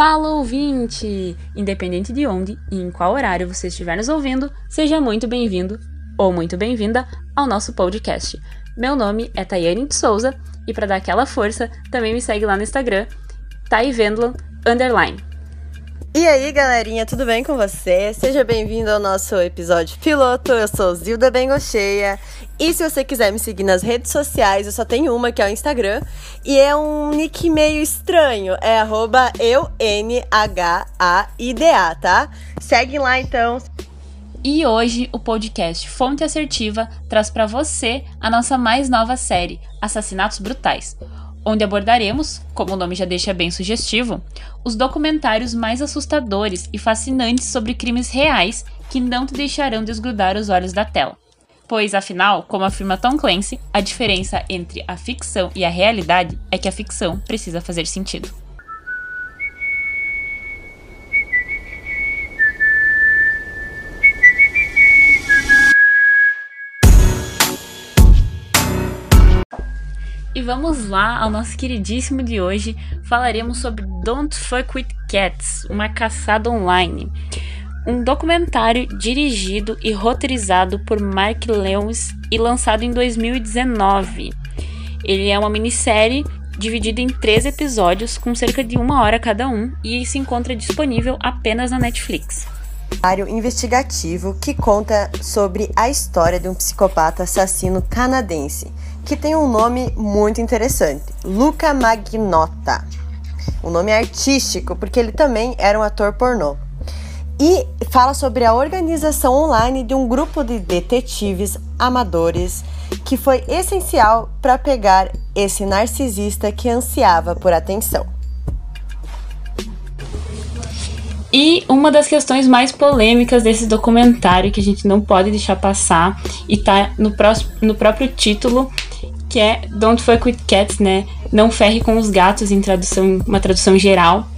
Fala ouvinte! Independente de onde e em qual horário você estiver nos ouvindo, seja muito bem-vindo ou muito bem-vinda ao nosso podcast. Meu nome é Tayane de Souza e para dar aquela força, também me segue lá no Instagram, Taivendlan. E aí, galerinha, tudo bem com você? Seja bem-vindo ao nosso episódio piloto. Eu sou Zilda Bengocheia. E se você quiser me seguir nas redes sociais, eu só tenho uma, que é o Instagram. E é um nick meio estranho. É eunhaida, tá? Segue lá, então. E hoje o podcast Fonte Assertiva traz para você a nossa mais nova série, Assassinatos Brutais onde abordaremos, como o nome já deixa bem sugestivo, os documentários mais assustadores e fascinantes sobre crimes reais que não te deixarão desgrudar os olhos da tela. Pois, afinal, como afirma Tom Clancy, a diferença entre a ficção e a realidade é que a ficção precisa fazer sentido. E vamos lá ao nosso queridíssimo de hoje. Falaremos sobre Don't Fuck with Cats, uma caçada online. Um documentário dirigido e roteirizado por Mark Lewis e lançado em 2019. Ele é uma minissérie dividida em três episódios, com cerca de uma hora cada um, e se encontra disponível apenas na Netflix investigativo que conta sobre a história de um psicopata assassino canadense que tem um nome muito interessante, Luca Magnotta. Um nome artístico, porque ele também era um ator pornô. E fala sobre a organização online de um grupo de detetives amadores que foi essencial para pegar esse narcisista que ansiava por atenção. E uma das questões mais polêmicas desse documentário que a gente não pode deixar passar e tá no, no próprio título, que é Don't Fuck with Cats, né? Não ferre com os gatos em tradução, uma tradução geral.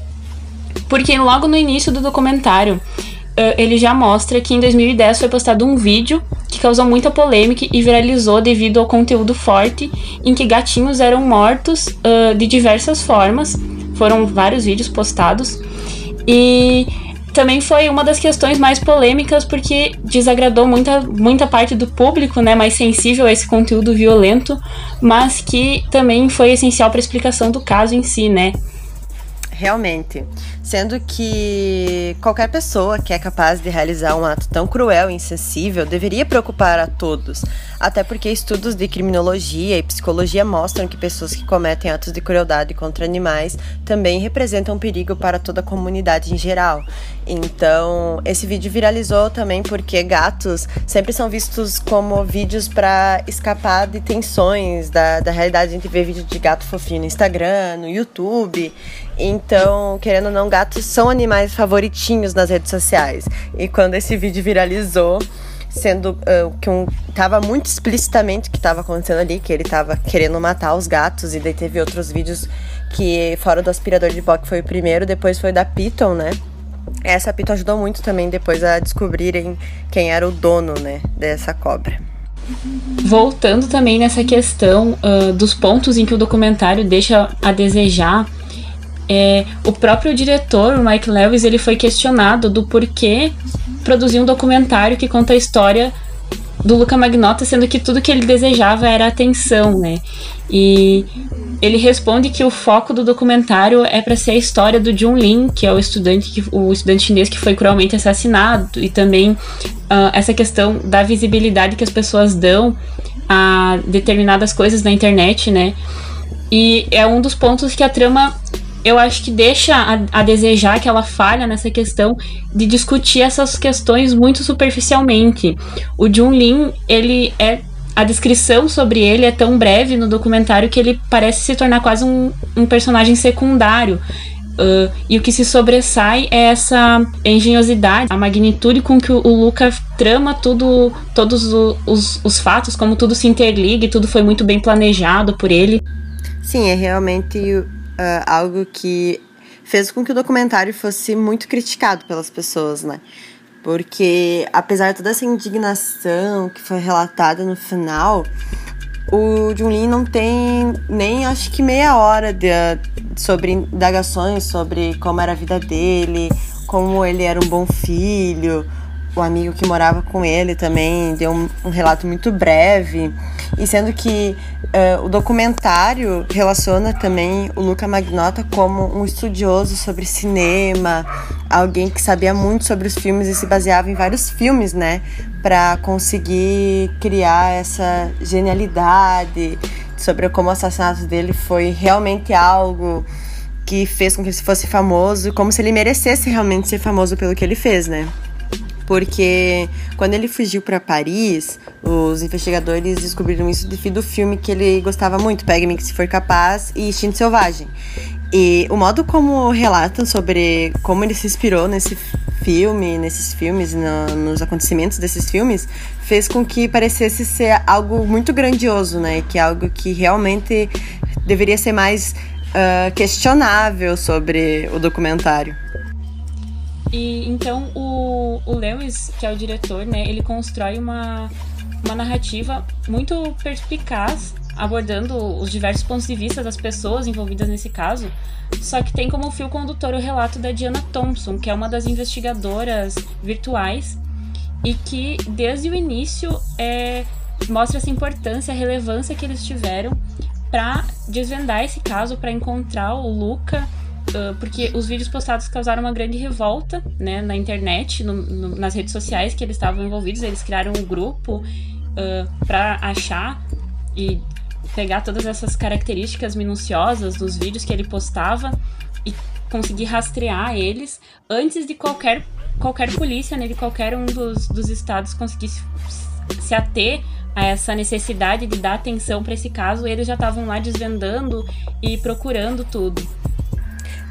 Porque logo no início do documentário, uh, ele já mostra que em 2010 foi postado um vídeo que causou muita polêmica e viralizou devido ao conteúdo forte em que gatinhos eram mortos uh, de diversas formas. Foram vários vídeos postados. E também foi uma das questões mais polêmicas porque desagradou muita, muita parte do público, né, mais sensível a esse conteúdo violento, mas que também foi essencial para a explicação do caso em si, né? Realmente. Sendo que qualquer pessoa que é capaz de realizar um ato tão cruel e insensível deveria preocupar a todos, até porque estudos de criminologia e psicologia mostram que pessoas que cometem atos de crueldade contra animais também representam um perigo para toda a comunidade em geral. Então, esse vídeo viralizou também porque gatos sempre são vistos como vídeos para escapar de tensões da, da realidade. A gente vê vídeo de gato fofinho no Instagram, no YouTube. Então, querendo ou não, gatos são animais favoritinhos nas redes sociais. E quando esse vídeo viralizou, sendo uh, que um, tava muito explicitamente o que estava acontecendo ali, que ele estava querendo matar os gatos, e daí teve outros vídeos que, fora do aspirador de pó, que foi o primeiro, depois foi da Piton, né? Essa Piton ajudou muito também depois a descobrirem quem era o dono, né, dessa cobra. Voltando também nessa questão uh, dos pontos em que o documentário deixa a desejar, é, o próprio diretor, o Mike Lewis, ele foi questionado do porquê produzir um documentário que conta a história do Luca Magnotta, sendo que tudo que ele desejava era atenção, né? E ele responde que o foco do documentário é para ser a história do Jun Lin, que é o estudante, que, o estudante chinês que foi cruelmente assassinado, e também uh, essa questão da visibilidade que as pessoas dão a determinadas coisas na internet, né? E é um dos pontos que a trama eu acho que deixa a, a, desejar que ela falha nessa questão de discutir essas questões muito superficialmente. O Jun Lin, ele é a descrição sobre ele é tão breve no documentário que ele parece se tornar quase um, um personagem secundário. Uh, e o que se sobressai é essa engenhosidade, a magnitude com que o, o Luca trama tudo, todos o, os, os fatos, como tudo se interliga e tudo foi muito bem planejado por ele. Sim, é realmente uh, algo que fez com que o documentário fosse muito criticado pelas pessoas, né? Porque, apesar de toda essa indignação que foi relatada no final, o Junlin não tem nem acho que meia hora de, sobre indagações sobre como era a vida dele, como ele era um bom filho. O amigo que morava com ele também deu um, um relato muito breve. E sendo que uh, o documentário relaciona também o Luca Magnota como um estudioso sobre cinema, alguém que sabia muito sobre os filmes e se baseava em vários filmes, né? Para conseguir criar essa genialidade sobre como o assassinato dele foi realmente algo que fez com que ele fosse famoso, como se ele merecesse realmente ser famoso pelo que ele fez, né? Porque quando ele fugiu para Paris, os investigadores descobriram isso devido ao filme que ele gostava muito, Pegue-me que se for capaz e Instinto Selvagem. E o modo como relatam sobre como ele se inspirou nesse filme, nesses filmes, no, nos acontecimentos desses filmes, fez com que parecesse ser algo muito grandioso, né? Que é algo que realmente deveria ser mais uh, questionável sobre o documentário. E então o, o Lewis, que é o diretor, né, ele constrói uma, uma narrativa muito perspicaz abordando os diversos pontos de vista das pessoas envolvidas nesse caso, só que tem como fio condutor o relato da Diana Thompson, que é uma das investigadoras virtuais e que desde o início é, mostra essa importância, a relevância que eles tiveram para desvendar esse caso, para encontrar o Luca, uh, porque os vídeos postados causaram uma grande revolta né, na internet, no, no, nas redes sociais que eles estavam envolvidos. Eles criaram um grupo uh, para achar e pegar todas essas características minuciosas dos vídeos que ele postava e conseguir rastrear eles antes de qualquer, qualquer polícia, né, de qualquer um dos, dos estados conseguisse se ater a essa necessidade de dar atenção para esse caso, eles já estavam lá desvendando e procurando tudo.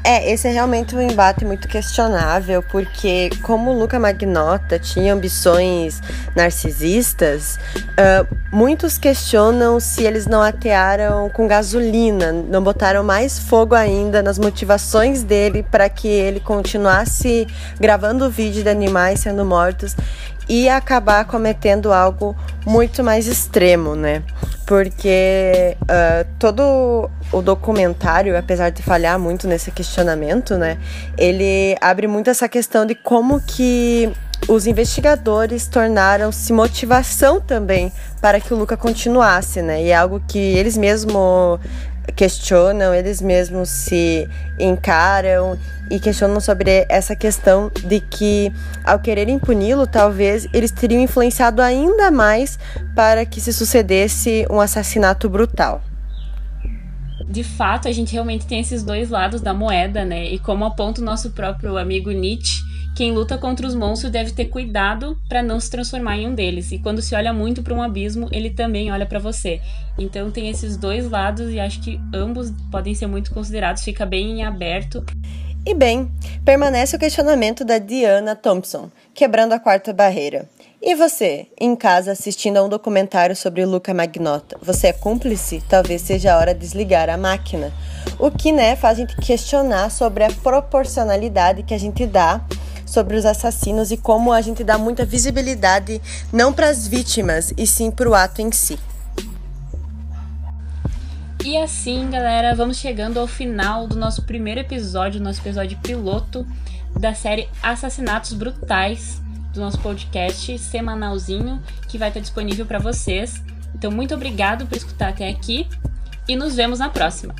É, esse é realmente um embate muito questionável, porque como o Luca Magnota tinha ambições narcisistas, uh, muitos questionam se eles não atearam com gasolina, não botaram mais fogo ainda nas motivações dele para que ele continuasse gravando vídeo de animais sendo mortos e acabar cometendo algo muito mais extremo, né? Porque uh, todo o documentário, apesar de falhar muito nesse questionamento, né? Ele abre muito essa questão de como que os investigadores tornaram-se motivação também para que o Luca continuasse, né? E é algo que eles mesmos questionam, eles mesmos se encaram e questionam sobre essa questão de que, ao quererem puni-lo, talvez eles teriam influenciado ainda mais para que se sucedesse um assassinato brutal. De fato, a gente realmente tem esses dois lados da moeda, né? E como aponta o nosso próprio amigo Nietzsche, quem luta contra os monstros deve ter cuidado para não se transformar em um deles. E quando se olha muito para um abismo, ele também olha para você. Então tem esses dois lados e acho que ambos podem ser muito considerados, fica bem em aberto. E bem, permanece o questionamento da Diana Thompson, quebrando a quarta barreira. E você, em casa assistindo a um documentário sobre Luca Magnota, você é cúmplice? Talvez seja a hora de desligar a máquina. O que, né, faz a gente questionar sobre a proporcionalidade que a gente dá sobre os assassinos e como a gente dá muita visibilidade não para as vítimas, e sim para o ato em si. E assim, galera, vamos chegando ao final do nosso primeiro episódio, nosso episódio piloto da série Assassinatos Brutais, do nosso podcast semanalzinho que vai estar disponível para vocês. Então, muito obrigado por escutar até aqui e nos vemos na próxima.